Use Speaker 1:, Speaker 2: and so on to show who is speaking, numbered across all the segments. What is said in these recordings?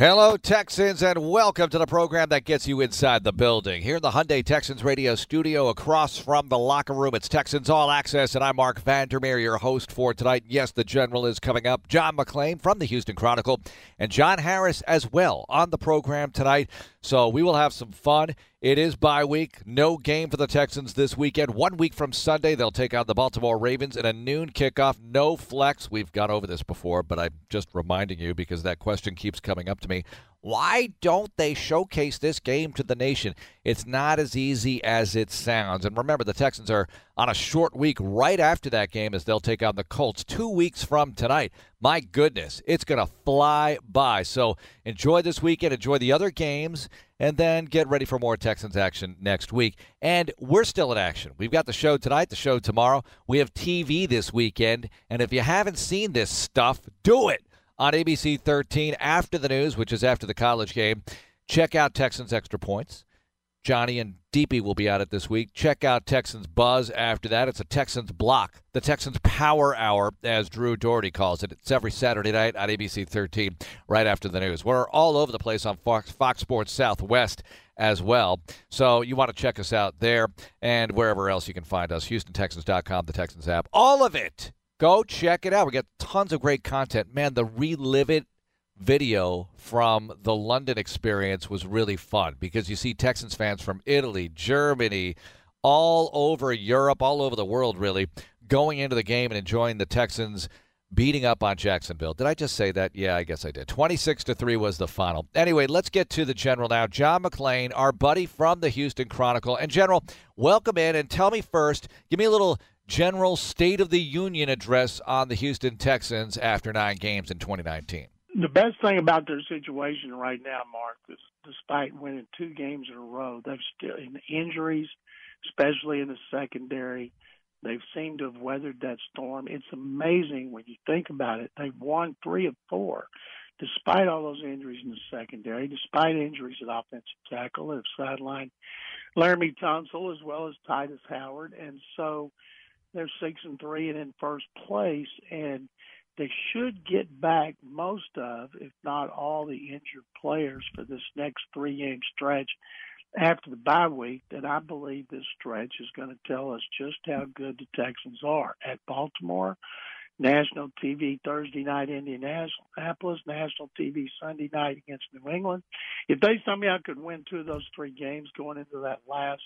Speaker 1: Hello, Texans, and welcome to the program that gets you inside the building. Here in the Hyundai Texans radio studio, across from the locker room, it's Texans All Access, and I'm Marc Vandermeer, your host for tonight. Yes, the General is coming up. John McClain from the Houston Chronicle, and John Harris as well on the program tonight. So we will have some fun. It is bye week. No game for the Texans this weekend. One week from Sunday, they'll take on the Baltimore Ravens in a noon kickoff. No flex. We've gone over this before, but I'm just reminding you because that question keeps coming up to me. Why don't they showcase this game to the nation? It's not as easy as it sounds. And remember, the Texans are on a short week right after that game as they'll take on the Colts two weeks from tonight. My goodness, it's going to fly by. So enjoy this weekend, enjoy the other games, and then get ready for more Texans action next week. And we're still in action. We've got the show tonight, the show tomorrow. We have TV this weekend. And if you haven't seen this stuff, do it on ABC 13 after the news, which is after the college game. Check out Texans Extra Points. Johnny and DP will be at it this week. Check out Texans Buzz after that. It's a Texans block, the Texans Power Hour, as Drew Dougherty calls it. It's every Saturday night on ABC 13, right after the news. We're all over the place on Fox, Fox Sports Southwest as well. So you want to check us out there and wherever else you can find us. HoustonTexans.com, the Texans app, all of it Go check it out. We got tons of great content. Man, the Relive It video from the London experience was really fun because you see Texans fans from Italy, Germany, all over Europe, all over the world, really, going into the game and enjoying the Texans beating up on Jacksonville. Did I just say that? Yeah, I guess I did. 26 to 3 was the final. Anyway, let's get to the general now. John McClain, our buddy from the Houston Chronicle. And General, welcome in and tell me first, give me a little general State of the Union address on the Houston Texans after nine games in 2019?
Speaker 2: The best thing about their situation right now, Mark, is despite winning two games in a row, they've still in injuries, especially in the secondary. They've seemed to have weathered that storm. It's amazing when you think about it. They've won three of four, despite all those injuries in the secondary, despite injuries at offensive tackle, have sidelined Laremy Tunsil as well as Tytus Howard, and so they're six and three and in first place, and they should get back most of, if not all, the injured players for this next three game stretch after the bye week. That I believe this stretch is going to tell us just how good the Texans are at Baltimore. National TV Thursday night Indianapolis, national TV Sunday night against New England. If they somehow could win two of those three games going into that last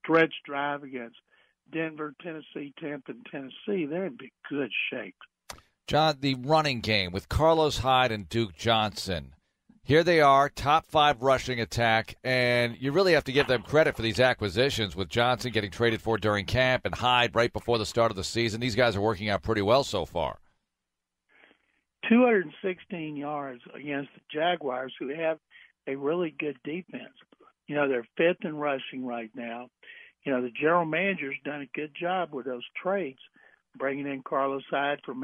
Speaker 2: stretch drive against Denver, Tennessee, Tampa, and Tennessee, they're in good shape.
Speaker 1: John, the running game with Carlos Hyde and Duke Johnson. Here they are, top five rushing attack, and you really have to give them credit for these acquisitions with Johnson getting traded for during camp and Hyde right before the start of the season. These guys are working out pretty well so far.
Speaker 2: 216 yards against the Jaguars, who have a really good defense. You know, they're fifth in rushing right now you know, the general manager's done a good job with those trades, bringing in Carlos Hyde for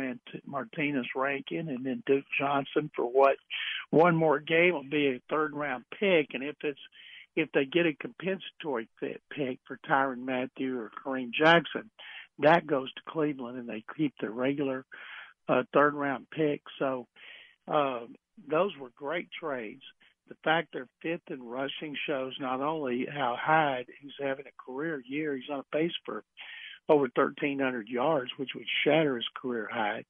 Speaker 2: Martinez Rankin and then Duke Johnson for what one more game will be a third round pick. And if it's if they get a compensatory pick for Tyrann Mathieu or Kareem Jackson, that goes to Cleveland and they keep their regular uh, third round pick. So uh, those were great trades the fact they're fifth in rushing shows not only how Hyde, who's having a career year, he's on a pace for over 1,300 yards, which would shatter his career high.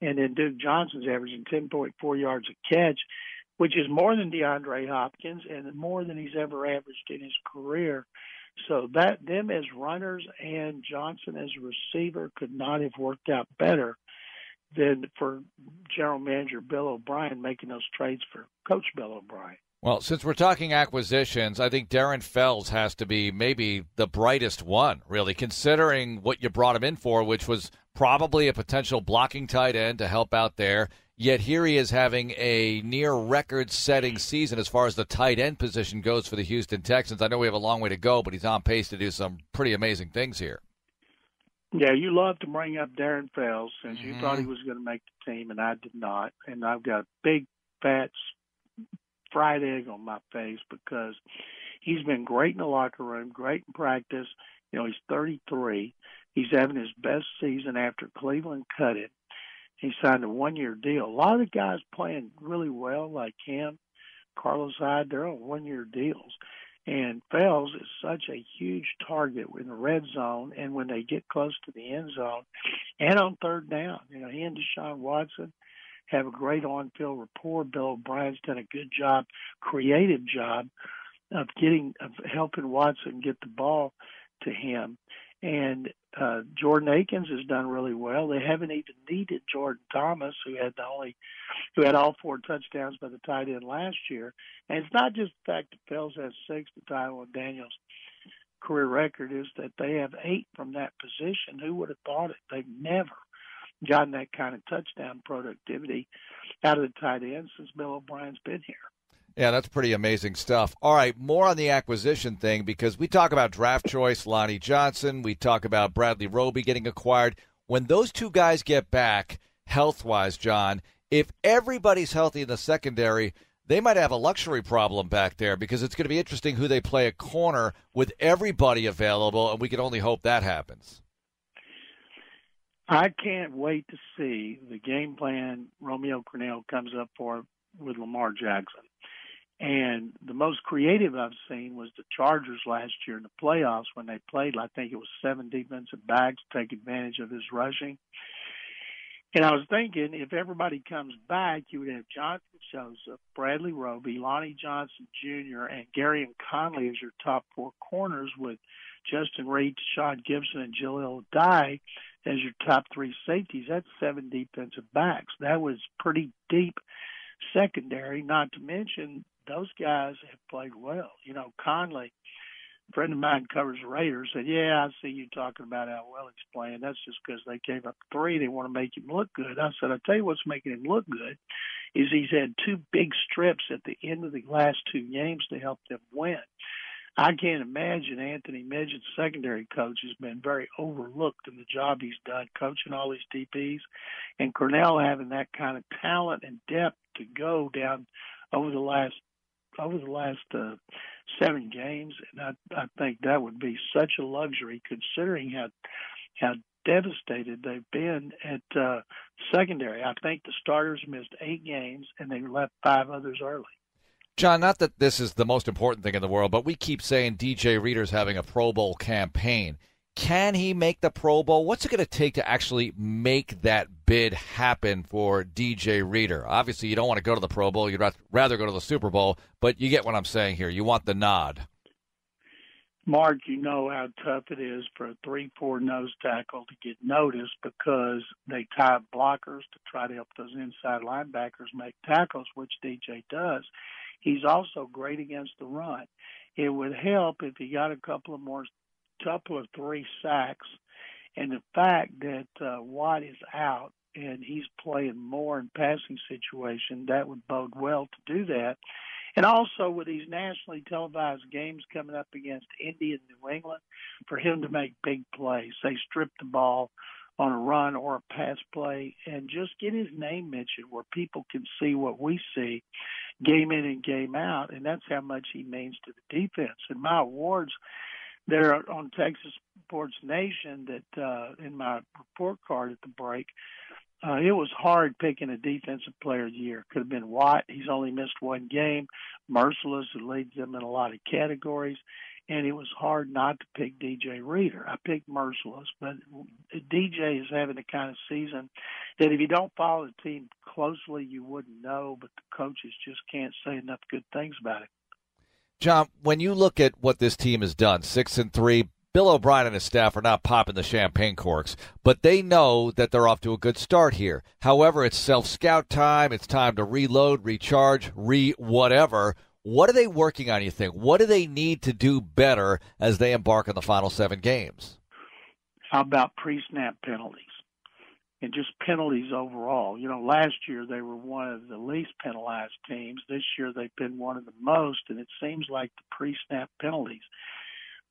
Speaker 2: And then Duke Johnson's averaging 10.4 yards a catch, which is more than DeAndre Hopkins and more than he's ever averaged in his career. So that them as runners and Johnson as receiver could not have worked out better than for general manager Bill O'Brien making those trades for Coach Bill O'Brien.
Speaker 1: Well, since we're talking acquisitions, I think Darren Fells has to be maybe the brightest one, really, considering what you brought him in for, which was probably a potential blocking tight end to help out there. Yet here he is having a near record setting season as far as the tight end position goes for the Houston Texans. I know we have a long way to go, but he's on pace to do some pretty amazing things here.
Speaker 2: Yeah, you love to bring up Darren Fells since mm-hmm. you thought he mm-hmm. was going to make the team, and I did not. And I've got a big, fat fried egg on my face because he's been great in the locker room, great in practice. You know, he's 33. He's having his best season after Cleveland cut him. He signed a one-year deal. A lot of the guys playing really well, like him, Carlos Hyde, they're on one-year deals. And Fells is such a huge target in the red zone, and when they get close to the end zone, and on third down, you know, he and Deshaun Watson have a great on-field rapport. Bill O'Brien's done a good job, creative job of getting of helping Watson get the ball to him. And uh, Jordan Akins has done really well. They haven't even needed Jordan Thomas, who had the only, who had all four touchdowns by the tight end last year. And it's not just the fact that Fells has six, the Tyrone Daniels career record is that they have eight from that position. Who would have thought it? They've never gotten that kind of touchdown productivity out of the tight end since Bill O'Brien's been here.
Speaker 1: Yeah, that's pretty amazing stuff. All right, more on the acquisition thing because we talk about draft choice, Lonnie Johnson. We talk about Bradley Roby getting acquired. When those two guys get back, health wise, John, if everybody's healthy in the secondary, they might have a luxury problem back there because it's going to be interesting who they play a corner with everybody available, and we can only hope that happens.
Speaker 2: I can't wait to see the game plan Romeo Crennel comes up for with Lamar Jackson. And the most creative I've seen was the Chargers last year in the playoffs when they played, I think it was seven defensive backs take advantage of his rushing. And I was thinking if everybody comes back, you would have Jonathan Joseph, Bradley Roby, Lonnie Johnson Jr., and Gareon Conley as your top four corners with Justin Reid, Sean Gipson, and Jahleel Addae as your top three safeties. That's seven defensive backs. That was pretty deep secondary, not to mention those guys have played well. You know, Conley, a friend of mine covers Raiders, said, "Yeah, I see you talking about how well he's playing. That's just because they gave up three. They want to make him look good." I said, "I tell you what's making him look good is he's had two big strips at the end of the last two games to help them win." I can't imagine Anthony Midget's secondary coach has been very overlooked in the job he's done coaching all these DBs, and Crennel having that kind of talent and depth to go down over the last over the last uh, seven games, and I, I think that would be such a luxury considering how how devastated they've been at uh, secondary. I think the starters missed eight games and they left five others early.
Speaker 1: John, not that this is the most important thing in the world, but we keep saying DJ Reader's having a Pro Bowl campaign. Can he make the Pro Bowl? What's it going to take to actually make that bid happen for DJ Reader? Obviously, you don't want to go to the Pro Bowl. You'd rather go to the Super Bowl, but you get what I'm saying here. You want the nod.
Speaker 2: Mark, you know how tough it is for a 3 4 nose tackle to get noticed because they tie blockers to try to help those inside linebackers make tackles, which DJ does. He's also great against the run. It would help if he got a couple of more couple of three sacks, and the fact that uh, Watt is out and he's playing more in passing situation, that would bode well to do that. And also with these nationally televised games coming up against Indy and New England, for him to make big plays, say strip the ball on a run or a pass play, and just get his name mentioned where people can see what we see game in and game out, and that's how much he means to the defense. And my awards there on Texas Sports Nation that uh, in my report card at the break, uh, it was hard picking a defensive player of the year. Could have been Watt. He's only missed one game. Mercilus, who leads them in a lot of categories. And it was hard not to pick DJ Reader. I picked Mercilus, but DJ is having the kind of season that if you don't follow the team closely, you wouldn't know. But the coaches just can't say enough good things about it.
Speaker 1: John, when you look at what this team has done, six and three, Bill O'Brien and his staff are not popping the champagne corks, but they know that they're off to a good start here. However, it's self scout time. It's time to reload, recharge, re whatever. What are they working on, you think? What do they need to do better as they embark on the final seven games?
Speaker 2: How about pre snap penalties? And just penalties overall. You know, last year they were one of the least penalized teams. This year they've been one of the most, and it seems like the pre-snap penalties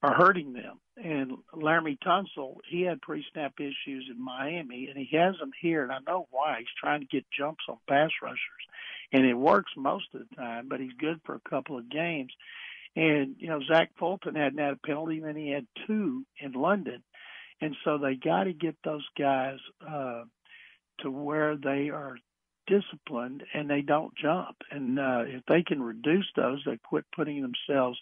Speaker 2: are hurting them. And Laremy Tunsil, he had pre-snap issues in Miami, and he has them here, and I know why. He's trying to get jumps on pass rushers, and it works most of the time. But he's good for a couple of games. And you know, Zach Fulton hadn't had a penalty, and then he had two in London and so they got to get those guys uh, to where they are disciplined and they don't jump. And uh, if they can reduce those, they quit putting themselves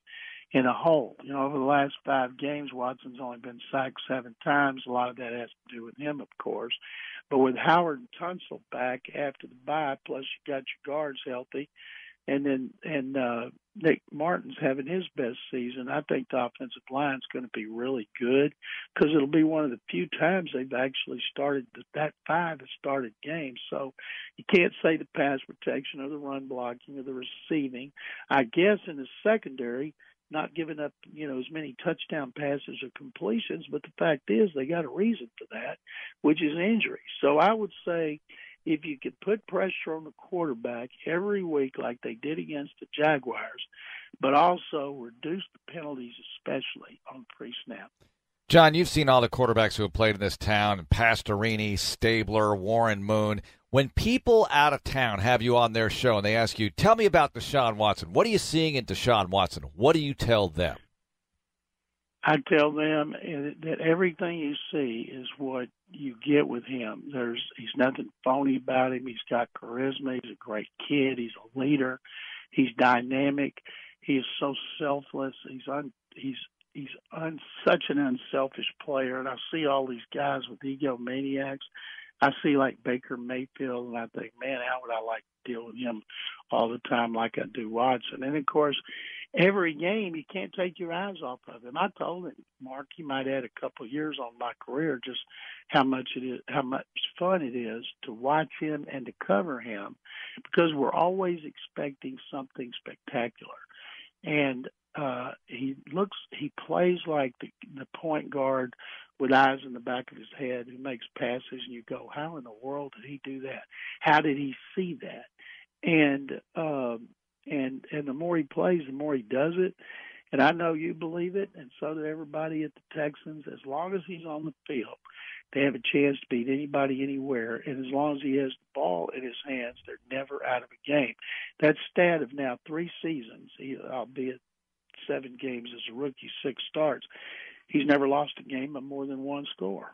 Speaker 2: in a hole. You know, over the last five games, Watson's only been sacked seven times. A lot of that has to do with him, of course. But with Howard and Tunsil back after the bye, plus you got your guards healthy, and then and uh, Nick Martin's having his best season. I think the offensive line's going to be really good because it'll be one of the few times they've actually started that five has started games. So you can't say the pass protection or the run blocking or the receiving. I guess in the secondary, not giving up, you know, as many touchdown passes or completions, but the fact is they got a reason for that, which is injury. So I would say if you could put pressure on the quarterback every week like they did against the Jaguars, but also reduce the penalties, especially on pre snap.
Speaker 1: John, you've seen all the quarterbacks who have played in this town Pastorini, Stabler, Warren Moon. When people out of town have you on their show and they ask you, tell me about Deshaun Watson, what are you seeing in Deshaun Watson? What do you tell them?
Speaker 2: I tell them eh, that everything you see is what you get with him. There's he's nothing phony about him. He's got charisma. He's a great kid. He's a leader. He's dynamic. He is so selfless. He's un, he's he's un, such an unselfish player. And I see all these guys with egomaniacs. I see like Baker Mayfield, and I think, man, how would I like to deal with him all the time like I do Watson? And of course, every game you can't take your eyes off of him. I told him, Mark, you might add a couple of years on my career, just how much it is, how much fun it is to watch him and to cover him, because we're always expecting something spectacular. And uh, he looks, he plays like the, the point guard with eyes in the back of his head who makes passes, and you go, how in the world did he do that? How did he see that? And um, and and the more he plays, the more he does it. And I know you believe it, and so do everybody at the Texans. As long as he's on the field, they have a chance to beat anybody anywhere. And as long as he has the ball in his hands, they're never out of a game. That stat of now three seasons, albeit seven games as a rookie, six starts, he's never lost a game by more than one score.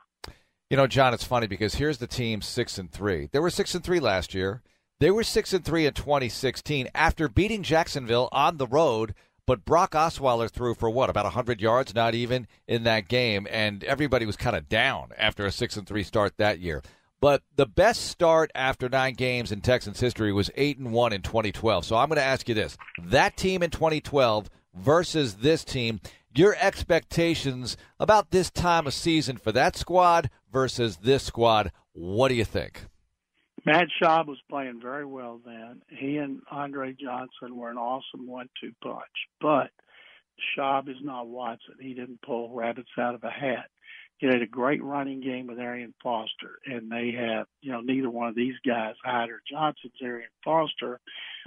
Speaker 1: You know, John, it's funny because here's the team six and three. They were six and three last year. They were 6 and 3 in 2016 after beating Jacksonville on the road, but Brock Osweiler threw for what, about 100 yards, not even in that game, and everybody was kind of down after a 6 and 3 start that year. But the best start after 9 games in Texans history was 8 and 1 in 2012. So I'm going to ask you this. That team in 2012 versus this team, your expectations about this time of season for that squad versus this squad, what do you think?
Speaker 2: Matt Schaub was playing very well then. He and Andre Johnson were an awesome one-two punch. But Schaub is not Watson. He didn't pull rabbits out of a hat. He had a great running game with Arian Foster, and they have, you know, neither one of these guys, Hyder Johnson's Arian Foster,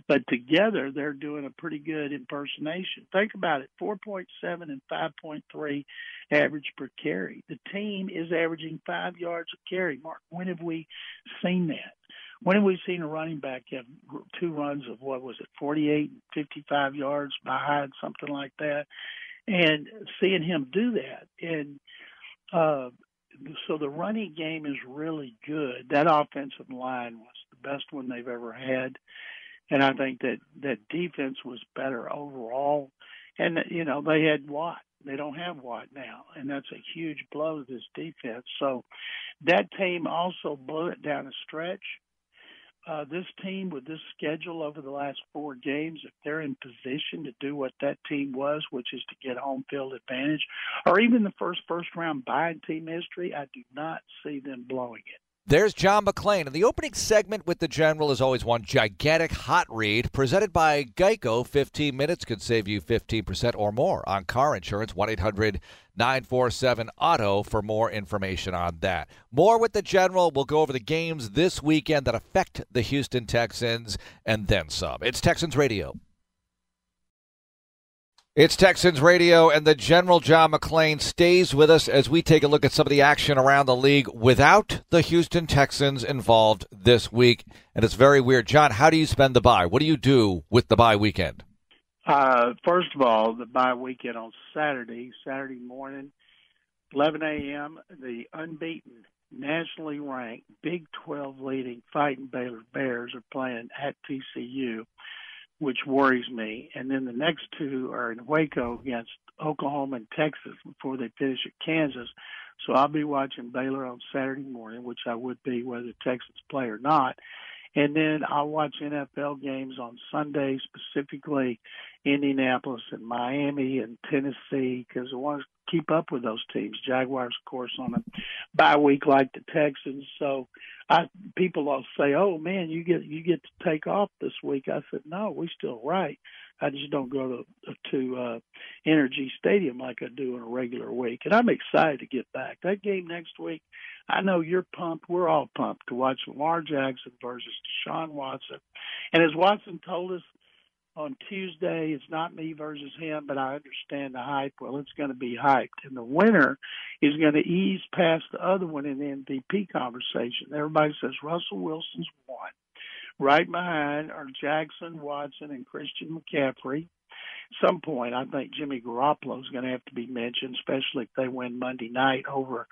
Speaker 2: but together they're doing a pretty good impersonation. Think about it 4.7 and 5.3 average per carry. The team is averaging five yards a carry. Mark, when have we seen that? When have we seen a running back have two runs of what was it, 48, 55 yards behind, something like that? And seeing him do that. And uh, so the running game is really good. That offensive line was the best one they've ever had. And I think that that defense was better overall. And, you know, they had Watt. They don't have Watt now, and that's a huge blow to this defense. So that team also blew it down a stretch uh, this team with this schedule over the last four games, if they're in position to do what that team was, which is to get home field advantage, or even the first first round bye in team history, I do not see them blowing it.
Speaker 1: There's John McClain. And the opening segment with the General is always one gigantic hot read presented by Geico. 15 minutes could save you 15% or more on car insurance. 1 800 947 Auto for more information on that. More with the General. We'll go over the games this weekend that affect the Houston Texans and then some. It's Texans Radio. It's Texans Radio, and the General John McClain stays with us as we take a look at some of the action around the league without the Houston Texans involved this week. And it's very weird. John, how do you spend the bye? What do you do with the bye weekend?
Speaker 2: Uh, first of all, the bye weekend on Saturday, Saturday morning, 11 a.m., the unbeaten nationally ranked, Big 12 leading Fighting Baylor Bears are playing at TCU, which worries me. And then the next two are in Waco against Oklahoma and Texas before they finish at Kansas. So I'll be watching Baylor on Saturday morning, which I would be whether Texas play or not. And then I'll watch NFL games on Sunday, specifically Indianapolis and Miami and Tennessee, because want to keep up with those teams. Jaguars, of course, on a bye week like the Texans. So I people will say, "Oh man, you get you get to take off this week." I said, "No, we still right. I just don't go to to uh, NRG Stadium like I do in a regular week." And I'm excited to get back. That game next week, I know you're pumped. We're all pumped to watch Lamar Jackson versus Deshaun Watson. And as Watson told us on Tuesday, it's not me versus him, but I understand the hype. Well, it's going to be hyped. And the winner is going to ease past the other one in the MVP conversation. Everybody says Russell Wilson's one. Right behind are Jackson, Watson, and Christian McCaffrey. At some point, I think Jimmy Garoppolo is going to have to be mentioned, especially if they win Monday night over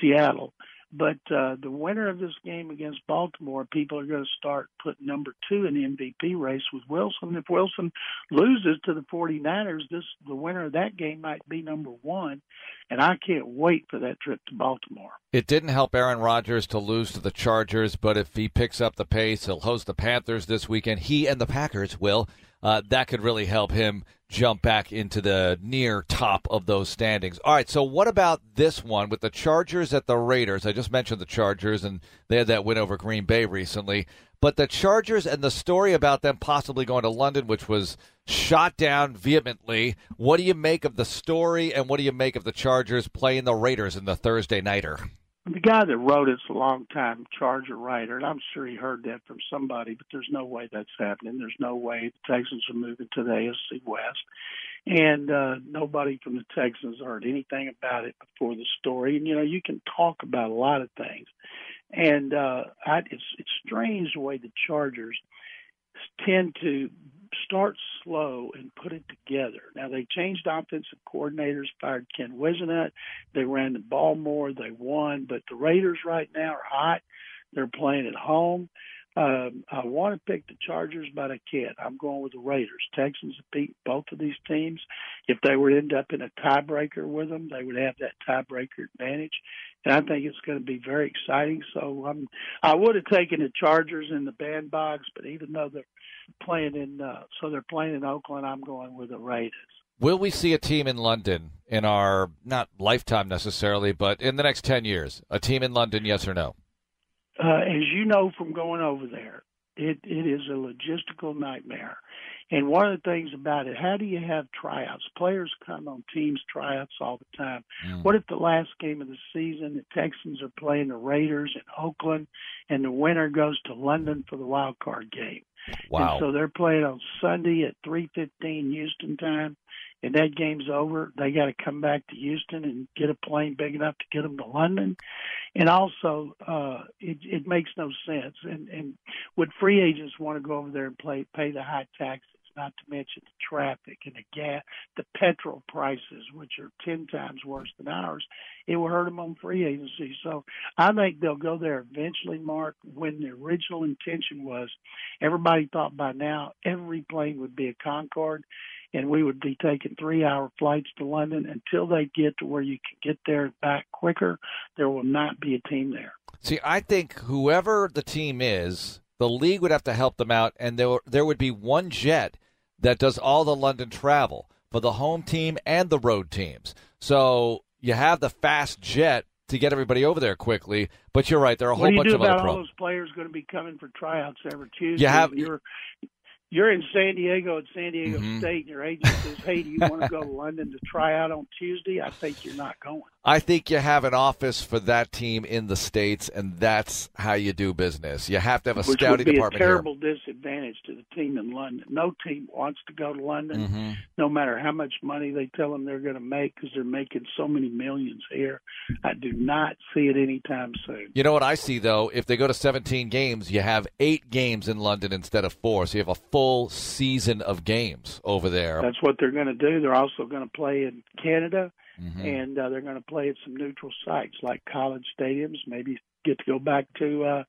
Speaker 2: Seattle. But uh, the winner of this game against Baltimore, people are going to start putting number two in the MVP race with Wilson. If Wilson loses to the 49ers, this the winner of that game might be number one. And I can't wait for that trip to Baltimore.
Speaker 1: It didn't help Aaron Rodgers to lose to the Chargers, but if he picks up the pace, he'll host the Panthers this weekend. He and the Packers will. Uh, that could really help him jump back into the near top of those standings. All right, so what about this one with the Chargers at the Raiders? I just mentioned the Chargers, and they had that win over Green Bay recently. But the Chargers and the story about them possibly going to London, which was shot down vehemently. What do you make of the story, and what do you make of the Chargers playing the Raiders in the Thursday nighter?
Speaker 2: The guy that wrote it's a long time Charger writer, and I'm sure he heard that from somebody, but there's no way that's happening. There's no way the Texans are moving to the AFC West. And uh, nobody from the Texans heard anything about it before the story. And you know, you can talk about a lot of things, and uh, I, it's it's strange the way the Chargers tend to start slow and put it together. Now they changed offensive coordinators, fired Ken Whisenhunt. They ran the ball more. They won, but the Raiders right now are hot. They're playing at home. Um, I want to pick the Chargers, but I can't. I'm going with the Raiders. Texans beat both of these teams. If they would end up in a tiebreaker with them, they would have that tiebreaker advantage, and I think it's going to be very exciting. So um, I would have taken the Chargers in the bandbox, but even though they're playing in, uh, so they're playing in Oakland, I'm going with the Raiders.
Speaker 1: Will we see a team in London in our not lifetime necessarily, but in the next ten years? A team in London, yes or no?
Speaker 2: uh, as you know from going over there, it, it is a logistical nightmare. And one of the things about it, how do you have tryouts? Players come on teams tryouts all the time. Mm. What if the last game of the season, the Texans are playing the Raiders in Oakland, and the winner goes to London for the wild card game?
Speaker 1: Wow!
Speaker 2: And so they're playing on Sunday at 3:15 Houston time, and that game's over, they got to come back to Houston and get a plane big enough to get them to London. And also, uh, it, it makes no sense. And, and would free agents want to go over there and play, pay the high taxes? Not to mention the traffic and the gas, the petrol prices, which are ten times worse than ours. It will hurt them on free agency. So I think they'll go there eventually, Mark. When the original intention was, everybody thought by now every plane would be a Concorde and we would be taking three hour flights to London until they get to where you can get there and back quicker. There will not be a team there.
Speaker 1: See, I think whoever the team is, the league would have to help them out, and there there would be one jet that does all the London travel for the home team and the road teams. So you have the fast jet to get everybody over there quickly. But you're right, there are a whole
Speaker 2: bunch
Speaker 1: of
Speaker 2: other
Speaker 1: problems.
Speaker 2: all those players going to be coming for tryouts every Tuesday?
Speaker 1: You have
Speaker 2: you're you're in San Diego at San Diego mm-hmm. State, and your agent says, "Hey, do you want to go to London to try out on Tuesday?" I think you're not going.
Speaker 1: I think you have an office for that team in the states, and that's how you do business. You have to have a
Speaker 2: Which
Speaker 1: scouting
Speaker 2: would be
Speaker 1: department.
Speaker 2: a terrible
Speaker 1: here.
Speaker 2: disadvantage to the team in London. No team wants to go to London,
Speaker 1: mm-hmm.
Speaker 2: no matter how much money they tell them they're going to make, because they're making so many millions here. I do not see it anytime soon.
Speaker 1: You know what I see though? If they go to 17 games, you have eight games in London instead of four, so you have a full season of games over there.
Speaker 2: That's what they're going to do. They're also going to play in Canada mm-hmm. and uh, they're going to play at some neutral sites like college stadiums. Maybe get to go back to uh,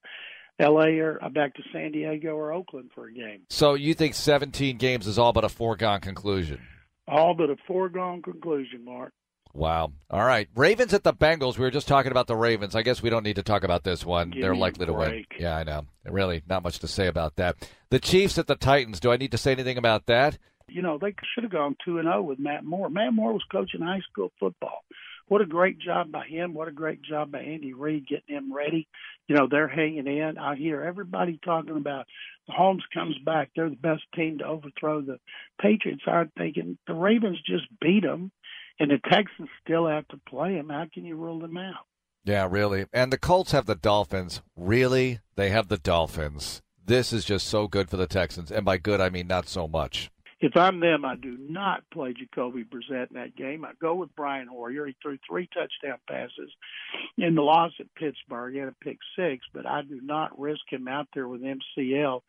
Speaker 2: L.A. or uh, back to San Diego or Oakland for a game.
Speaker 1: So you think 17 games is all but a foregone conclusion?
Speaker 2: All but a foregone conclusion, Mark.
Speaker 1: Wow. All right. Ravens at the Bengals. We were just talking about the Ravens. I guess we don't need to talk about this one.
Speaker 2: Give
Speaker 1: They're likely
Speaker 2: to
Speaker 1: win. Yeah, I know. Really, not much to say about that. The Chiefs at the Titans. Do I need to say anything about that?
Speaker 2: You know, they should have gone 2 and 0 with Matt Moore. Matt Moore was coaching high school football. What a great job by him. What a great job by Andy Reid getting him ready. You know, they're hanging in. I hear everybody talking about the Holmes comes back. They're the best team to overthrow the Patriots. I'm thinking the Ravens just beat them and the Texans still have to play them. How can you rule them out?
Speaker 1: Yeah, really. And the Colts have the Dolphins. Really? They have the Dolphins. This is just so good for the Texans. And by good, I mean not so much.
Speaker 2: If I'm them, I do not play Jacoby Brissett in that game. I go with Brian Hoyer. He threw three touchdown passes in the loss at Pittsburgh. He had a pick six, but I do not risk him out there with MCL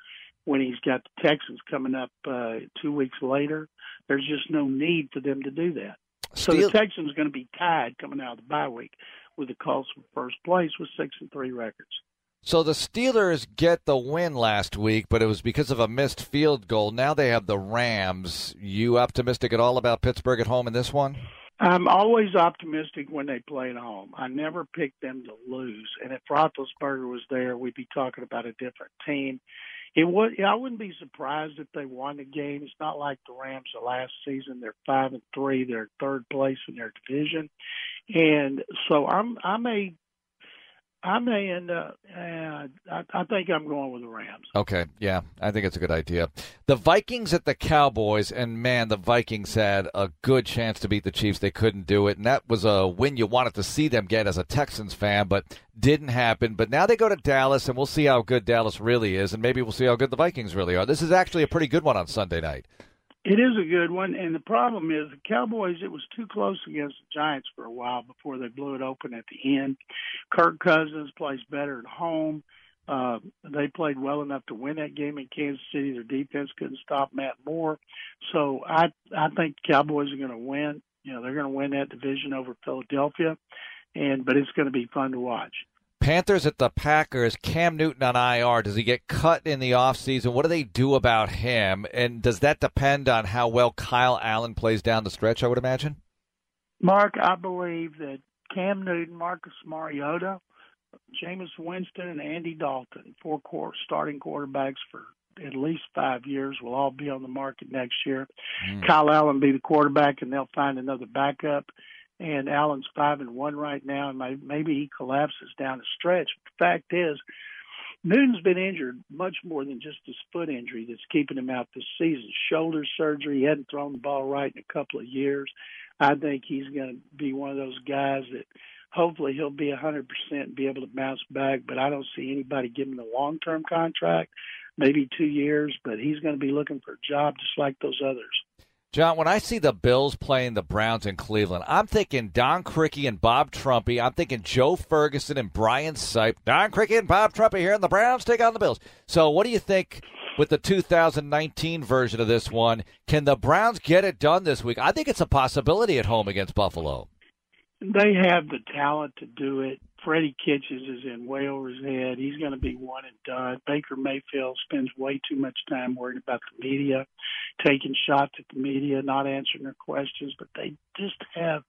Speaker 2: when he's got the Texans coming up uh, two weeks later. There's just no need for them to do that. So the Texans are going to be tied coming out of the bye week with the Colts in first place with six and three records.
Speaker 1: So the Steelers get the win last week, but it was because of a missed field goal. Now they have the Rams. You optimistic at all about Pittsburgh at home in this one?
Speaker 2: I'm always optimistic when they play at home. I never pick them to lose. And if Roethlisberger was there, we'd be talking about a different team it would. I wouldn't be surprised if they won the game. It's not like the Rams the last season. They're five and three. They're third place in their division, and so I'm I may I may end up. Uh, I, I think I'm going with the Rams.
Speaker 1: Okay, yeah, I think it's a good idea. The Vikings at the Cowboys, and man, the Vikings had a good chance to beat the Chiefs. They couldn't do it, and that was a win you wanted to see them get as a Texans fan, but didn't happen. But now they go to Dallas, and we'll see how good Dallas really is, and maybe we'll see how good the Vikings really are. This is actually a pretty good one on Sunday night.
Speaker 2: It is a good one, and the problem is the Cowboys. It was too close against the Giants for a while before they blew it open at the end. Kirk Cousins plays better at home. Uh, they played well enough to win that game in Kansas City. Their defense couldn't stop Matt Moore, so I I think the Cowboys are going to win. You know they're going to win that division over Philadelphia, and but it's going to be fun to watch.
Speaker 1: Panthers at the Packers. Cam Newton on IR. Does he get cut in the offseason? What do they do about him? And does that depend on how well Kyle Allen plays down the stretch, I would imagine?
Speaker 2: Mark, I believe that Cam Newton, Marcus Mariota, Jameis Winston, and Andy Dalton, four starting quarterbacks for at least five years, will all be on the market next year. Mm. Kyle Allen be the quarterback, and they'll find another backup and Allen's five and one right now, and maybe he collapses down the stretch. The fact is, Newton's been injured much more than just his foot injury that's keeping him out this season. Shoulder surgery, he hadn't thrown the ball right in a couple of years. I think he's going to be one of those guys that hopefully he'll be 100% and be able to bounce back, but I don't see anybody giving him a long term contract, maybe two years, but he's going to be looking for a job just like those others.
Speaker 1: John, when I see the Bills playing the Browns in Cleveland, I'm thinking Don Criqui and Bob Trumpy. I'm thinking Joe Ferguson and Brian Sipe. Don Criqui and Bob Trumpy here, and the Browns take on the Bills. So, what do you think with the 2019 version of this one? Can the Browns get it done this week? I think it's a possibility at home against Buffalo.
Speaker 2: They have the talent to do it. Freddie Kitchens is in way over his head. He's going to be one and done. Baker Mayfield spends way too much time worrying about the media, taking shots at the media, not answering their questions. But they just have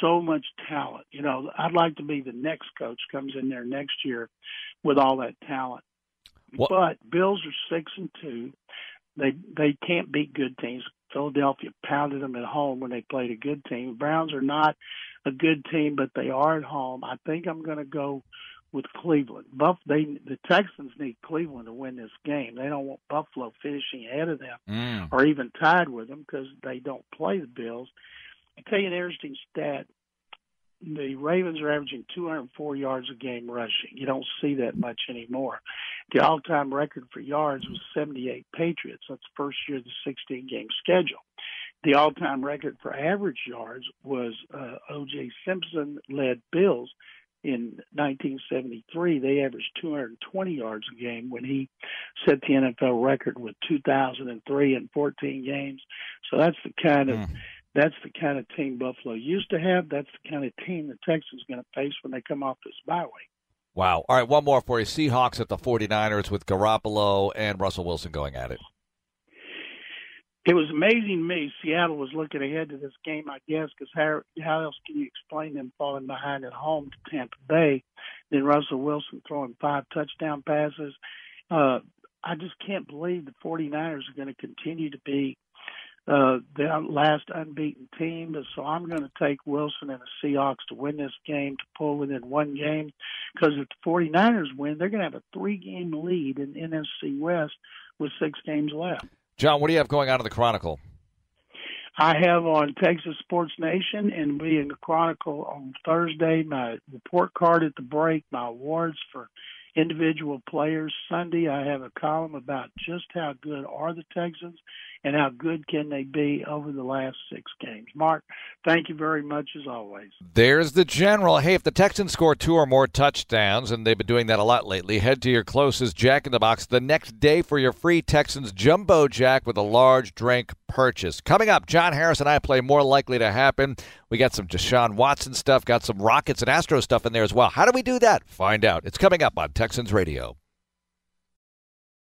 Speaker 2: so much talent. You know, I'd like to be the next coach comes in there next year with all that talent. What? But Bills are six and two. They they can't beat good teams. Philadelphia pounded them at home when they played a good team. Browns are not a good team, but they are at home. I think I'm going to go with Cleveland. Buff, they the Texans need Cleveland to win this game. They don't want Buffalo finishing ahead of them
Speaker 1: mm.
Speaker 2: or even tied with them because they don't play the Bills. I tell you an interesting stat: the Ravens are averaging 204 yards a game rushing. You don't see that much anymore. The all-time record for yards was 78 Patriots. That's the first year of the 16-game schedule. The all-time record for average yards was uh, O.J. Simpson led Bills in 1973. They averaged 220 yards a game when he set the NFL record with 2,003 in 14 games. So that's the kind of mm. That's the kind of team Buffalo used to have. That's the kind of team the Texans are going to face when they come off this bye week.
Speaker 1: Wow. All right, one more for you. Seahawks at the 49ers with Garoppolo and Russell Wilson going at it.
Speaker 2: It was amazing to me. Seattle was looking ahead to this game, I guess, because how, how else can you explain them falling behind at home to Tampa Bay? Then Russell Wilson throwing five touchdown passes. Uh, I just can't believe the 49ers are going to continue to be uh, the last unbeaten team. So I'm going to take Wilson and the Seahawks to win this game, to pull within one game. Because if the 49ers win, they're going to have a three game lead in NFC West with six games left.
Speaker 1: John, what do you have going on in the Chronicle?
Speaker 2: I have on Texas Sports Nation and be in the Chronicle on Thursday my report card at the break, my awards for individual players. Sunday, I have a column about just how good are the Texans and how good can they be over the last six games. Mark, thank you very much as always.
Speaker 1: There's the general. Hey, if the Texans score two or more touchdowns, and they've been doing that a lot lately, head to your closest Jack in the Box the next day for your free Texans Jumbo Jack with a large drink purchase. Coming up, John Harris and I play more likely to happen. We got some Deshaun Watson stuff, got some Rockets and Astro stuff in there as well. How do we do that? Find out. It's coming up on Texans Radio.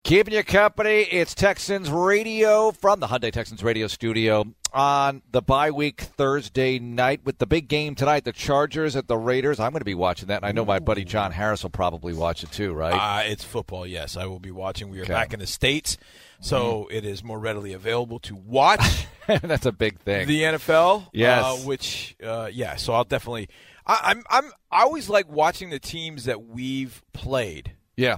Speaker 1: Keeping you company, it's Texans Radio from the Hyundai Texans Radio studio on the bye week Thursday night with the big game tonight, the Chargers at the Raiders. I'm going to be watching that, and I know my buddy John Harris will probably watch it too, right?
Speaker 3: Uh, it's football, yes. I will be watching. We are okay. back in the States, so mm-hmm. it is more readily available to watch.
Speaker 1: That's a big thing.
Speaker 3: The NFL,
Speaker 1: yes.
Speaker 3: Uh, which, uh, yeah, so I'll definitely. I, I'm, I'm, I always like watching the teams that we've played.
Speaker 1: Yeah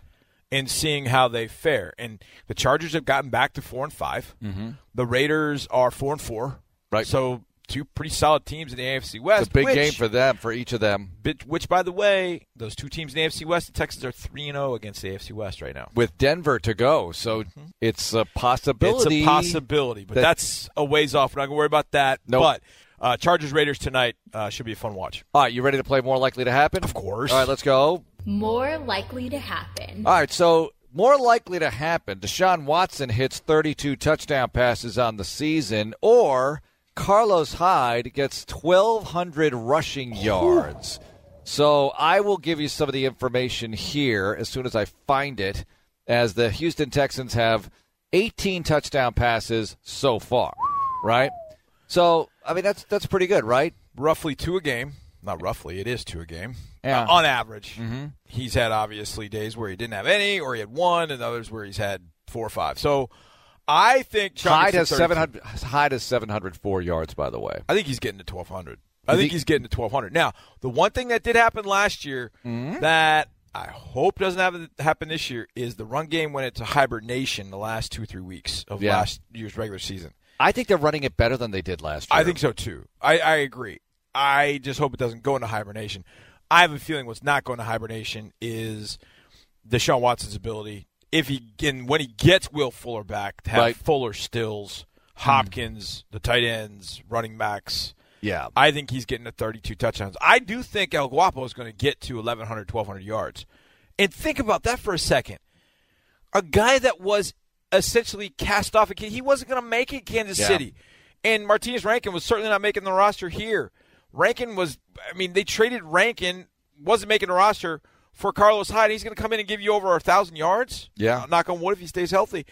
Speaker 3: and seeing how they fare. And the Chargers have gotten back to four and 5
Speaker 1: mm-hmm.
Speaker 3: The Raiders are four and four.
Speaker 1: Right.
Speaker 3: So two pretty solid teams in the AFC West.
Speaker 1: It's a big
Speaker 3: which,
Speaker 1: game for them, for each of them.
Speaker 3: Which, by the way, those two teams in the AFC West, the Texans are three and zero oh against the AFC West right now,
Speaker 1: with Denver to go. So mm-hmm. it's a possibility.
Speaker 3: It's a possibility, but that, that's a ways off. We're not going to worry about that.
Speaker 1: Nope.
Speaker 3: But uh, Chargers Raiders tonight uh, should be a fun watch.
Speaker 1: All right, you ready to play more likely to happen?
Speaker 3: Of course.
Speaker 1: All right, let's go.
Speaker 4: More likely to happen.
Speaker 1: All right, so more likely to happen Deshaun Watson hits 32 touchdown passes on the season, or Carlos Hyde gets 1,200 rushing yards. So I will give you some of the information here as soon as I find it, as the Houston Texans have 18 touchdown passes so far, right? So I mean that's that's pretty good, right?
Speaker 3: Roughly two a game. Not roughly, it is two a game.
Speaker 1: Yeah.
Speaker 3: Uh, on average.
Speaker 1: Mm-hmm.
Speaker 3: He's had obviously days where he didn't have any, or he had one, and others where he's had four or five. So I think
Speaker 1: Hyde has seven hundred. Hyde has seven hundred four yards. By the way,
Speaker 3: I think he's getting to twelve hundred. I think he's getting to twelve hundred. Now, the one thing that did happen last year
Speaker 1: mm-hmm.
Speaker 3: that I hope doesn't have happen this year is the run game went into hibernation the last two three weeks of
Speaker 1: yeah.
Speaker 3: last year's regular season.
Speaker 1: I think they're running it better than they did last year.
Speaker 3: I think so too. I, I agree. I just hope it doesn't go into hibernation. I have a feeling what's not going to hibernation is Deshaun Watson's ability, if he and when he gets Will Fuller back, to have
Speaker 1: right.
Speaker 3: Fuller, Stills, hmm. Hopkins, the tight ends, running backs.
Speaker 1: Yeah,
Speaker 3: I think he's getting to 32 touchdowns. I do think El Guapo is going to get to 1,100, 1,200 yards. And think about that for a second. A guy that was essentially cast off, he wasn't going to make it Kansas
Speaker 1: yeah.
Speaker 3: City. And Martinez Rankin was certainly not making the roster here. Rankin was, I mean, they traded Rankin, wasn't making a roster for Carlos Hyde. He's going to come in and give you over a thousand yards.
Speaker 1: Yeah,
Speaker 3: knock on wood if he stays healthy.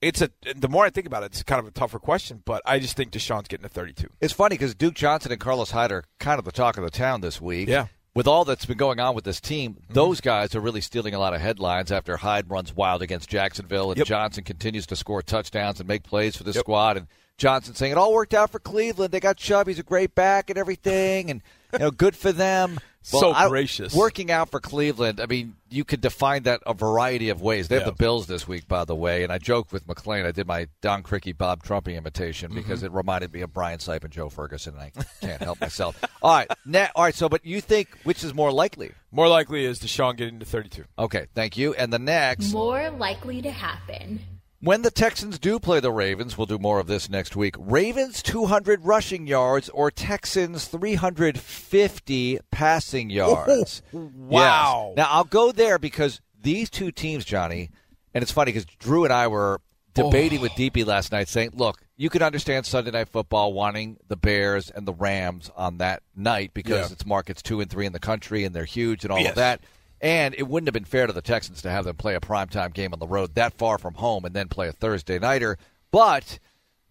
Speaker 3: It's a. The more I think about it, it's kind of a tougher question. But I just think Deshaun's getting to 32.
Speaker 1: It's funny because Duke Johnson and Carlos Hyde are kind of the talk of the town this week.
Speaker 3: Yeah.
Speaker 1: With all that's been going on with this team,
Speaker 3: mm-hmm.
Speaker 1: those guys are really stealing a lot of headlines after Hyde runs wild against Jacksonville and
Speaker 3: yep.
Speaker 1: Johnson continues to score touchdowns and make plays for the
Speaker 3: yep.
Speaker 1: squad. And Johnson saying it all worked out for Cleveland. They got Chubb. He's a great back and everything, and you know, good for them.
Speaker 3: Well,
Speaker 1: so
Speaker 3: gracious.
Speaker 1: working out for Cleveland. I mean, you could define that a variety of ways. They have
Speaker 3: yeah.
Speaker 1: the Bills this week, by the way, and I joked with McClain. I did my Don Criqui, Bob Trumpy imitation
Speaker 3: mm-hmm.
Speaker 1: because it reminded me of Brian Sipe and Joe Ferguson, and I can't help myself. All right, now, all right. So, but you think which is more likely?
Speaker 3: More likely is Deshaun getting to 32.
Speaker 1: Okay, thank you. And the next,
Speaker 4: more likely to happen
Speaker 1: when the Texans do play the Ravens, we'll do more of this next week. Ravens 200 rushing yards or Texans 350 passing yards.
Speaker 3: wow.
Speaker 1: Yes. Now I'll go there because these two teams, Johnny, and it's funny because Drew and I were debating oh. with DP last night, saying, "Look, you can understand Sunday Night Football wanting the Bears and the Rams on that night because
Speaker 3: Yeah.
Speaker 1: it's markets two and three in the country and they're huge and all
Speaker 3: Yes.
Speaker 1: of that." And it wouldn't have been fair to the Texans to have them play a primetime game on the road that far from home and then play a Thursday nighter. But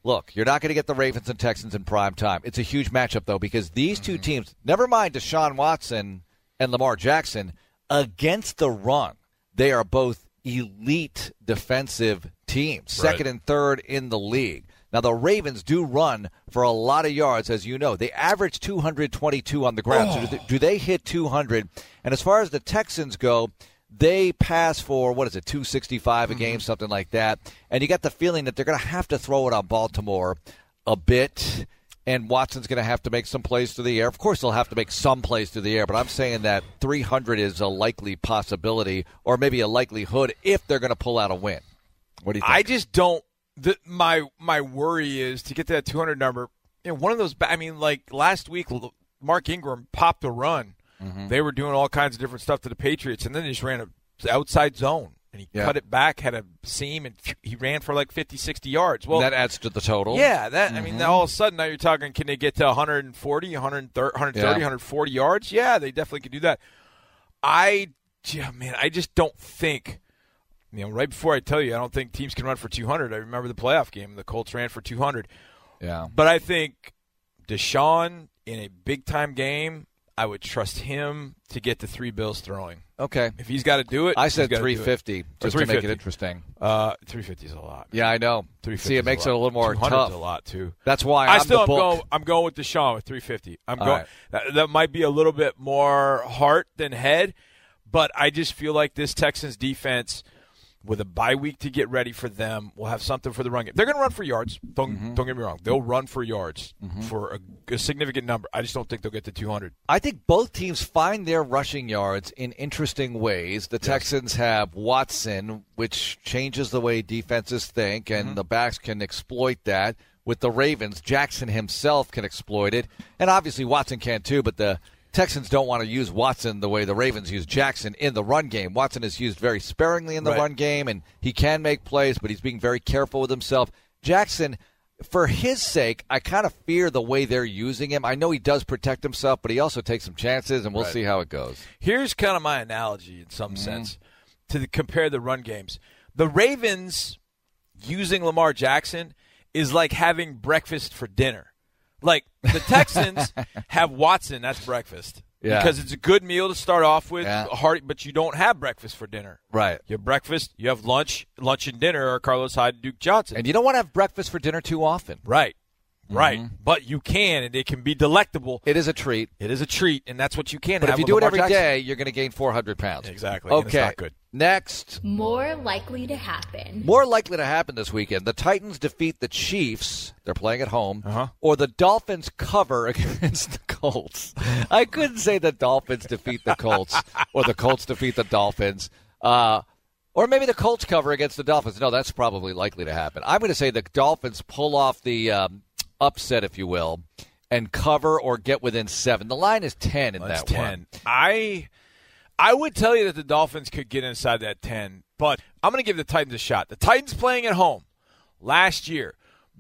Speaker 1: look, you're not going to get the Ravens and Texans in prime time. It's a huge matchup though because these two mm-hmm. teams, never mind Deshaun Watson and Lamar Jackson, against the run, they are both elite defensive teams, second and third in the league. Now the Ravens do run for a lot of yards, as you know. They average 222 on the ground. So do they, do they hit 200? And as far as the Texans go, they pass for what is it, 265 a game, mm-hmm. something like that. And you got the feeling that they're going to have to throw it on Baltimore a bit. And Watson's going to have to make some plays through the air. Of course, they'll have to make some plays through the air, but I'm saying that 300 is a likely possibility, or maybe a likelihood if they're going to pull out a win. What do you think?
Speaker 3: I just don't. The, my my worry is to get to that 200 number. You know, one of those. I mean, like last week, Mark Ingram popped a run.
Speaker 1: Mm-hmm.
Speaker 3: They were doing all kinds of different stuff to the Patriots, and then they just ran a outside zone, and he
Speaker 1: Yeah.
Speaker 3: cut it back, had a seam, and he ran for like 50, 60 yards. Well,
Speaker 1: that adds to the total.
Speaker 3: yeah, that I mean,
Speaker 1: Mm-hmm.
Speaker 3: all of a sudden now you're talking. Can they get to 140, 130, 130
Speaker 1: Yeah.
Speaker 3: 140 yards? Yeah, they definitely could do that. I, yeah, man, I just don't think. You know, right before I tell you, I don't think teams can run for 200. I remember the playoff game; the Colts ran for 200.
Speaker 1: Yeah.
Speaker 3: But I think Deshaun in a big time game, I would trust him to get the three bills throwing.
Speaker 1: Okay.
Speaker 3: If he's got to do it,
Speaker 1: I said
Speaker 3: gotta
Speaker 1: 350 just to make it interesting.
Speaker 3: Uh, 350 is a lot.
Speaker 1: Yeah, I know.
Speaker 3: 350
Speaker 1: See, it makes
Speaker 3: a
Speaker 1: it a little more
Speaker 3: 200
Speaker 1: tough.
Speaker 3: a lot too.
Speaker 1: That's why
Speaker 3: I
Speaker 1: I'm
Speaker 3: still
Speaker 1: the
Speaker 3: am going. I'm going with Deshaun with 350. I'm
Speaker 1: All
Speaker 3: going.
Speaker 1: right.
Speaker 3: That, that might be a little bit more heart than head, but I just feel like this Texans defense, with a bye week to get ready for them, We'll have something for the run game. They're going to run for yards. Don't
Speaker 1: Mm-hmm.
Speaker 3: don't get me wrong. They'll run for yards for a, a significant number. I just don't think they'll get to 200.
Speaker 1: I think both teams find their rushing yards in interesting ways. The Texans have Watson, which changes the way defenses think, and
Speaker 3: Mm-hmm.
Speaker 1: the backs can exploit that. With the Ravens, Jackson himself can exploit it, and obviously Watson can too. But the Texans don't want to use Watson the way the Ravens use Jackson in the run game. Watson is used very sparingly in the
Speaker 3: Right.
Speaker 1: run game, and he can make plays, but he's being very careful with himself. Jackson, for his sake, I kind of fear the way they're using him. I know he does protect himself, but he also takes some chances, and we'll see how it goes.
Speaker 3: Here's kind of my analogy in some
Speaker 1: Mm-hmm.
Speaker 3: sense to the, compare the run games. The Ravens using Lamar Jackson is like having breakfast for dinner. Like the Texans have Watson, that's breakfast.
Speaker 1: Yeah.
Speaker 3: Because it's a good meal to start off with,
Speaker 1: Yeah.
Speaker 3: but you don't have breakfast for dinner.
Speaker 1: Right.
Speaker 3: You have breakfast, you have lunch, lunch and dinner are Carlos Hyde and Duke Johnson.
Speaker 1: And you don't want to have breakfast for dinner too often.
Speaker 3: right. Right.
Speaker 1: Mm-hmm.
Speaker 3: But you can, and it can be delectable.
Speaker 1: It is a treat.
Speaker 3: It is a treat, and that's what you can
Speaker 1: But
Speaker 3: have
Speaker 1: if you do it
Speaker 3: Lamar
Speaker 1: every
Speaker 3: Jackson.
Speaker 1: day, you're going to gain 400 pounds.
Speaker 3: Exactly, and it's
Speaker 1: Okay.
Speaker 3: not good.
Speaker 1: Next,
Speaker 4: More likely to happen.
Speaker 1: more likely to happen this weekend. The Titans defeat the Chiefs. They're playing at home.
Speaker 3: Uh-huh.
Speaker 1: Or the Dolphins cover against the Colts. I couldn't say the Dolphins defeat the Colts or the Colts defeat the Dolphins. Uh, or maybe the Colts cover against the Dolphins. No, that's probably likely to happen. I'm going to say the Dolphins pull off the um, upset, if you will, and cover or get within seven. The line is 10 in
Speaker 3: That's
Speaker 1: that
Speaker 3: ten.
Speaker 1: one.
Speaker 3: I I would tell you that the Dolphins could get inside that ten, but I'm going to give the Titans a shot. The Titans playing at home last year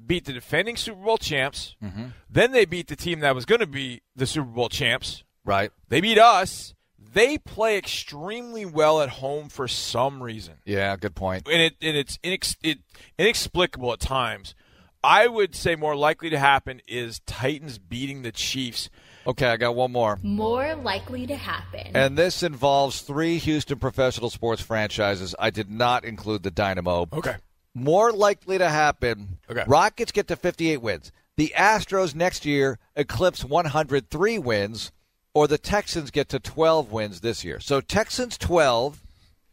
Speaker 3: beat the defending Super Bowl champs.
Speaker 1: Mm-hmm.
Speaker 3: Then they beat the team that was going to be the Super Bowl champs.
Speaker 1: Right.
Speaker 3: They beat us. They play extremely well at home for some reason,
Speaker 1: Yeah, good point.
Speaker 3: and it and it's inex, it, inexplicable at times. I would say more likely to happen is Titans beating the Chiefs.
Speaker 1: Okay, I got one more.
Speaker 4: More likely to happen.
Speaker 1: And this involves three Houston professional sports franchises. I did not include the Dynamo.
Speaker 3: Okay.
Speaker 1: More likely to happen.
Speaker 3: Okay.
Speaker 1: Rockets get to 58 wins. The Astros next year eclipse 103 wins, or the Texans get to 12 wins this year. So Texans 12,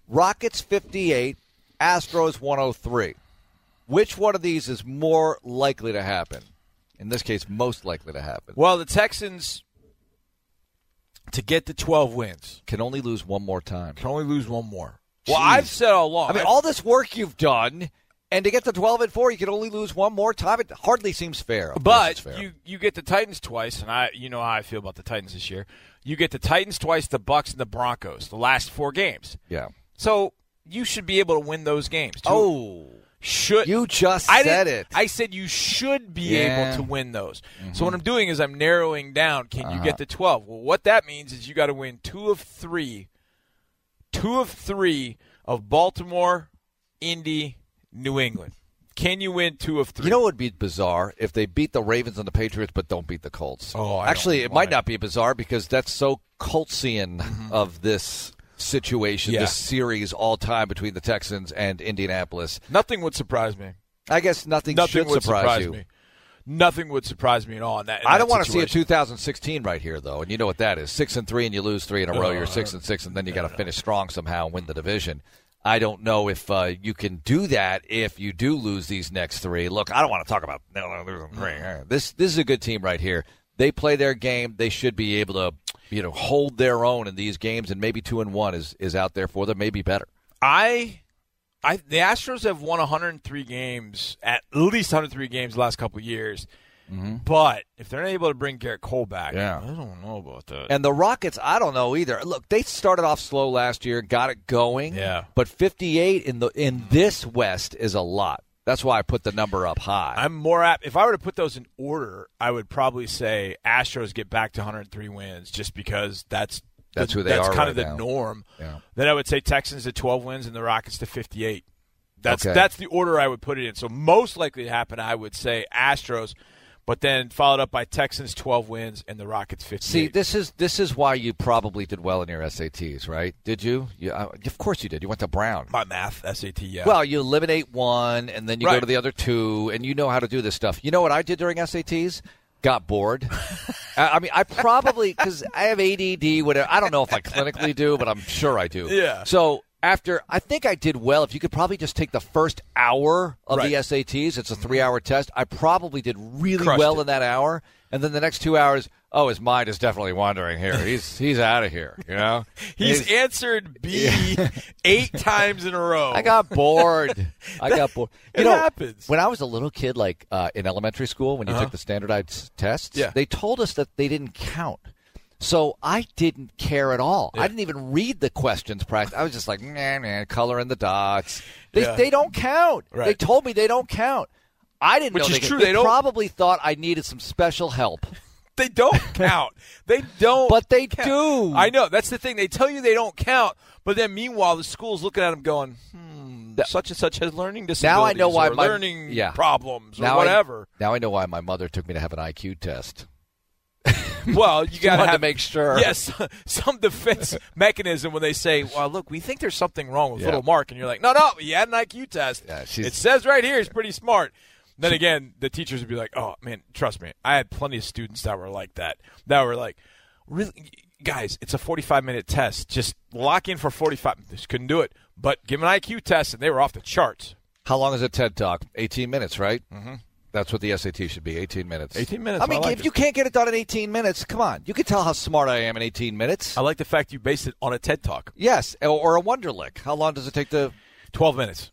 Speaker 1: Rockets 58, Astros 103. Which one of these is more likely to happen? In this case, most likely to happen.
Speaker 3: Well, the Texans to get the 12 wins
Speaker 1: Can only lose one more time.
Speaker 3: can only lose one more. Well,
Speaker 1: Jeez.
Speaker 3: I've said all along.
Speaker 1: I mean,
Speaker 3: I've-
Speaker 1: all this work you've done, and to get to 12 and 4, you can only lose one more time. It hardly seems fair.
Speaker 3: But
Speaker 1: fair.
Speaker 3: you you get the Titans twice, and I you know how I feel about the Titans this year. You get the Titans twice, the Bucks and the Broncos, the last four games.
Speaker 1: yeah.
Speaker 3: So you should be able to win those games. Two-
Speaker 1: Oh,
Speaker 3: should.
Speaker 1: You just
Speaker 3: I
Speaker 1: said it.
Speaker 3: I said you should be
Speaker 1: Yeah. Mm-hmm.
Speaker 3: able to win those. So what I'm doing is I'm narrowing down. Can
Speaker 1: Uh-huh.
Speaker 3: you get to 12? Well, what that means is you got to win two of three, two of three of Baltimore, Indy, New England. Can you win two of three?
Speaker 1: You know what would be bizarre if they beat the Ravens and the Patriots, but don't beat the Colts.
Speaker 3: Oh, I
Speaker 1: actually, it might not be bizarre because that's so Coltsian of this situation,
Speaker 3: Yeah.
Speaker 1: this series, all time between the Texans and Indianapolis.
Speaker 3: Nothing would surprise me.
Speaker 1: I guess nothing,
Speaker 3: Nothing
Speaker 1: should
Speaker 3: would
Speaker 1: surprise, you.
Speaker 3: me. Nothing would surprise me at all in that. in
Speaker 1: I don't want to see a 2016 right here, though, and you know what that is: six and three, and you lose three in a row. You're six and six, and then you got to finish strong somehow and win the division. I don't know if uh, you can do that if you do lose these next three. Look, I don't want to talk about no, no, losing three. This this is a good team right here. They play their game. They should be able to, you know, hold their own in these games, and maybe two and one is is out there for them. Maybe better.
Speaker 3: I, I, the Astros have won 103 games, at least 103 games the last couple of years. But if they're not able to bring Gerrit Cole back,
Speaker 1: Mm-hmm. Yeah.
Speaker 3: I don't know about that.
Speaker 1: And the Rockets, I don't know either. Look, they started off slow last year, got it going.
Speaker 3: Yeah.
Speaker 1: But 58 in the in this West is a lot. That's why I put the number up high.
Speaker 3: I'm more apt. If I were to put those in order, I would probably say Astros get back to 103 wins, just because that's
Speaker 1: That's
Speaker 3: the-
Speaker 1: who they
Speaker 3: that's
Speaker 1: are
Speaker 3: kind
Speaker 1: right
Speaker 3: of the
Speaker 1: now.
Speaker 3: norm.
Speaker 1: Yeah.
Speaker 3: Then I would say Texans to 12 wins and the Rockets to 58. That's
Speaker 1: Okay.
Speaker 3: that's the order I would put it in. So most likely to happen, I would say Astros, but then followed up by Texans 12 wins and the Rockets 15.
Speaker 1: See, this is this is why you probably did well in your SATs, right? Did you? you uh, of course you did. You went to Brown.
Speaker 3: my math SAT. Yeah.
Speaker 1: Well, you eliminate one, and then you go to the other two, and you know how to do this stuff. You know what I did during SATs? Got bored. I I mean, I probably because I have ADD. Whatever. I don't know if I clinically do, but I'm sure I do.
Speaker 3: Yeah.
Speaker 1: So after, I think I did well. If you could probably just take the first hour of the SATs, it's a three-hour test. I probably did really
Speaker 3: Crushed
Speaker 1: well
Speaker 3: it.
Speaker 1: in that hour, and then the next two hours. Oh, his mind is definitely wandering here. He's he's out of here. You know,
Speaker 3: He's answered B eight times in a row.
Speaker 1: I got bored. I got bored. You
Speaker 3: It
Speaker 1: know,
Speaker 3: happens.
Speaker 1: when I was a little kid, like uh, in elementary school, when you took the standardized tests,
Speaker 3: Uh-huh. Yeah.
Speaker 1: they told us that they didn't count. So I didn't care at all. I didn't even read the questions. Practice. I was just like, nah, nah, color in the dots. They
Speaker 3: Yeah.
Speaker 1: they don't count. They told me they don't count. I didn't
Speaker 3: Which
Speaker 1: know
Speaker 3: is
Speaker 1: they
Speaker 3: true,
Speaker 1: They,
Speaker 3: they
Speaker 1: probably thought I needed some special help.
Speaker 3: They don't count. They don't.
Speaker 1: But they
Speaker 3: count.
Speaker 1: do.
Speaker 3: I know. That's the thing. They tell you they don't count, but then meanwhile, the school's looking at them going, hmm, such and such has learning disabilities
Speaker 1: Now I know why
Speaker 3: or
Speaker 1: my-
Speaker 3: learning
Speaker 1: yeah.
Speaker 3: problems or
Speaker 1: now
Speaker 3: whatever.
Speaker 1: I, now I know why my mother took me to have an IQ test.
Speaker 3: well, you got
Speaker 1: to
Speaker 3: have
Speaker 1: make sure.
Speaker 3: Yes, some defense mechanism when they say, "Well, look, we think there's something wrong with
Speaker 1: Yeah.
Speaker 3: little Mark," and you're like, "No, no, he had an IQ test.
Speaker 1: Yeah,
Speaker 3: it says right here he's pretty smart." Then again, the teachers would be like, "Oh man, trust me, I had plenty of students that were like that. That were like, really, guys, it's a 45 minute test. Just lock in for 45. Just couldn't do it, but give an IQ test, and they were off the charts.
Speaker 1: How long is a TED Talk? 18 minutes, right? Mm-hmm. That's what the SAT should be, 18 minutes.
Speaker 3: 18 minutes,
Speaker 1: I mean,
Speaker 3: I like
Speaker 1: if
Speaker 3: it.
Speaker 1: you can't get it done in 18 minutes, come on. You can tell how smart I am in 18 minutes.
Speaker 3: I like the fact you based it on a TED Talk.
Speaker 1: yes, or, or a Wonderlic. How long does it take to...
Speaker 3: 12 minutes.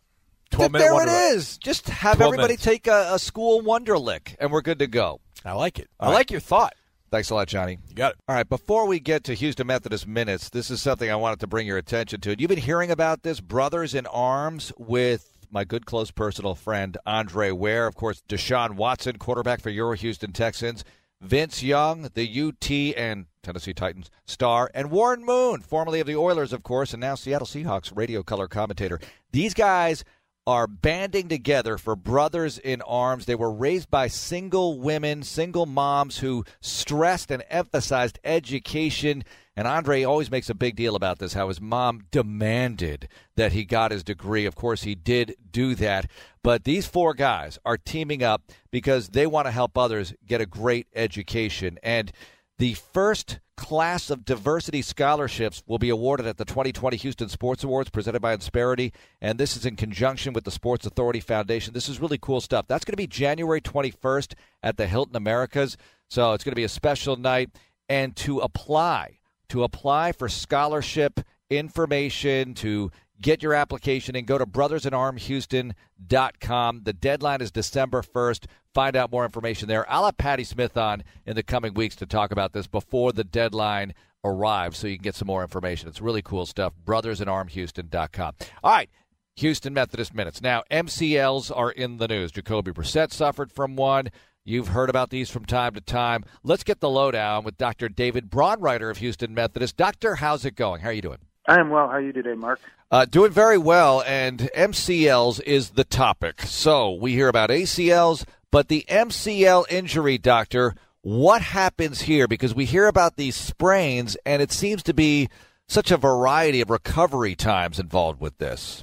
Speaker 3: 12 minute
Speaker 1: there
Speaker 3: wonder
Speaker 1: it
Speaker 3: Lick.
Speaker 1: is. Just have everybody
Speaker 3: minutes.
Speaker 1: take a, a school Wonderlic, and we're good to go.
Speaker 3: I like it. I
Speaker 1: All right.
Speaker 3: like your thought.
Speaker 1: Thanks a lot, Johnny.
Speaker 3: You got it.
Speaker 1: All right, before we get to Houston Methodist Minutes, this is something I wanted to bring your attention to. You've been hearing about this Brothers in Arms with my good close personal friend Andre Ware, of course, Deshaun Watson, quarterback for your Houston Texans, Vince Young, the UT and Tennessee Titans star, and Warren Moon, formerly of the Oilers, of course, and now Seattle Seahawks radio color commentator. These guys are banding together for Brothers in Arms. They were raised by single women, single moms who stressed and emphasized education. And Andre always makes a big deal about this how his mom demanded that he got his degree. Of course, he did do that. But these four guys are teaming up because they want to help others get a great education. And the first class of diversity scholarships will be awarded at the 2020 Houston Sports Awards presented by Insperity, and this is in conjunction with the Sports Authority Foundation. This is really cool stuff. That's going to be January 21st at the Hilton Americas, so it's going to be a special night. And to apply, to apply for scholarship information, to get your application and go to brothersinarmhouston.com. The deadline is December 1st. Find out more information there. I'll have Patty Smith on in the coming weeks to talk about this before the deadline arrives so you can get some more information. It's really cool stuff. brothersinarmhouston.com. All right. Houston Methodist minutes. Now, MCLs are in the news. Jacoby Brissett suffered from one. You've heard about these from time to time. Let's get the lowdown with Dr. David Braunreiter of Houston Methodist. Doctor, how's it going? How are you doing?
Speaker 5: I am well. How are you today, Mark?
Speaker 1: Uh, doing very well, and MCLs is the topic. So we hear about ACLs, but the MCL injury, doctor, what happens here? Because we hear about these sprains, and it seems to be such a variety of recovery times involved with this.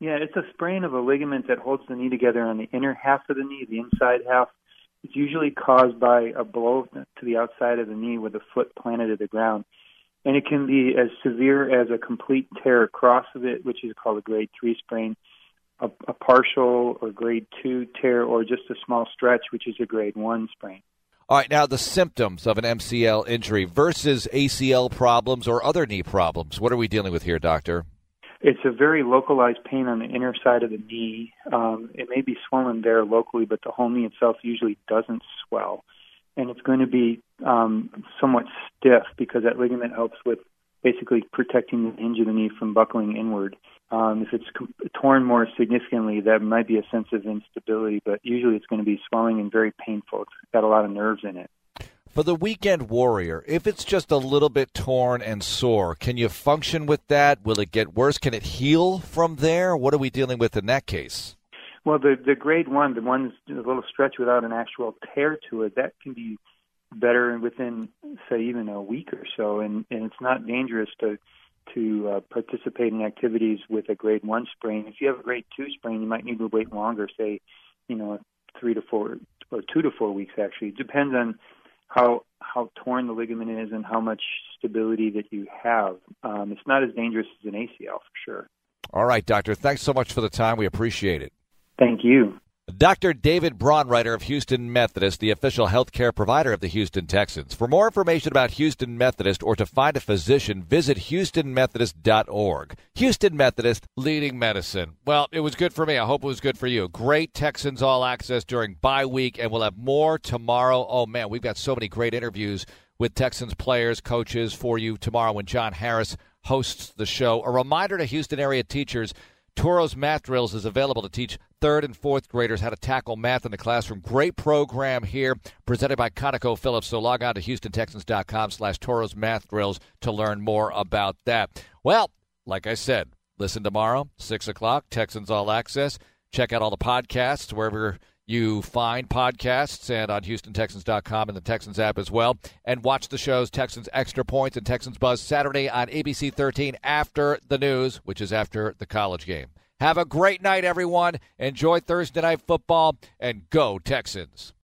Speaker 5: Yeah, it's a sprain of a ligament that holds the knee together on the inner half of the knee, the inside half it's usually caused by a blow to the outside of the knee with the foot planted to the ground. And it can be as severe as a complete tear across of it, which is called a grade 3 sprain, a, a partial or grade 2 tear, or just a small stretch, which is a grade 1 sprain.
Speaker 1: All right, now the symptoms of an MCL injury versus ACL problems or other knee problems. What are we dealing with here, doctor?
Speaker 5: It's a very localized pain on the inner side of the knee. Um, it may be swollen there locally, but the whole knee itself usually doesn't swell. And it's going to be um, somewhat stiff because that ligament helps with basically protecting the hinge of the knee from buckling inward. Um, if it's com- torn more significantly, that might be a sense of instability, but usually it's going to be swelling and very painful. It's got a lot of nerves in it.
Speaker 1: For the weekend warrior, if it's just a little bit torn and sore, can you function with that? Will it get worse? Can it heal from there? What are we dealing with in that case?
Speaker 5: Well, the the grade one, the one a little stretch without an actual tear to it, that can be better within, say, even a week or so, and and it's not dangerous to to uh, participate in activities with a grade one sprain. If you have a grade two sprain, you might need to wait longer, say, you know, three to four or two to four weeks. Actually, it depends on how how torn the ligament is and how much stability that you have. Um, it's not as dangerous as an ACL for sure.
Speaker 1: All right, doctor. Thanks so much for the time. We appreciate it.
Speaker 5: Thank you.
Speaker 1: Dr. David Braunreiter of Houston Methodist, the official healthcare provider of the Houston Texans. For more information about Houston Methodist or to find a physician, visit houstonmethodist.org. Houston Methodist, leading medicine. Well, it was good for me. I hope it was good for you. Great Texans All Access during bye week, and we'll have more tomorrow. Oh, man, we've got so many great interviews with Texans players, coaches for you tomorrow when John Harris hosts the show. A reminder to Houston area teachers Toros Math Drills is available to teach third and fourth graders how to tackle math in the classroom. Great program here, presented by ConocoPhillips. So log on to HoustonTexans.com slash Toros Math Drills to learn more about that. Well, like I said, listen tomorrow, 6 o'clock, Texans All Access. Check out all the podcasts wherever you find podcasts and on HoustonTexans.com and the Texans app as well. And watch the shows Texans Extra Points and Texans Buzz Saturday on ABC 13 after the news, which is after the college game. Have a great night, everyone. Enjoy Thursday night football and go Texans.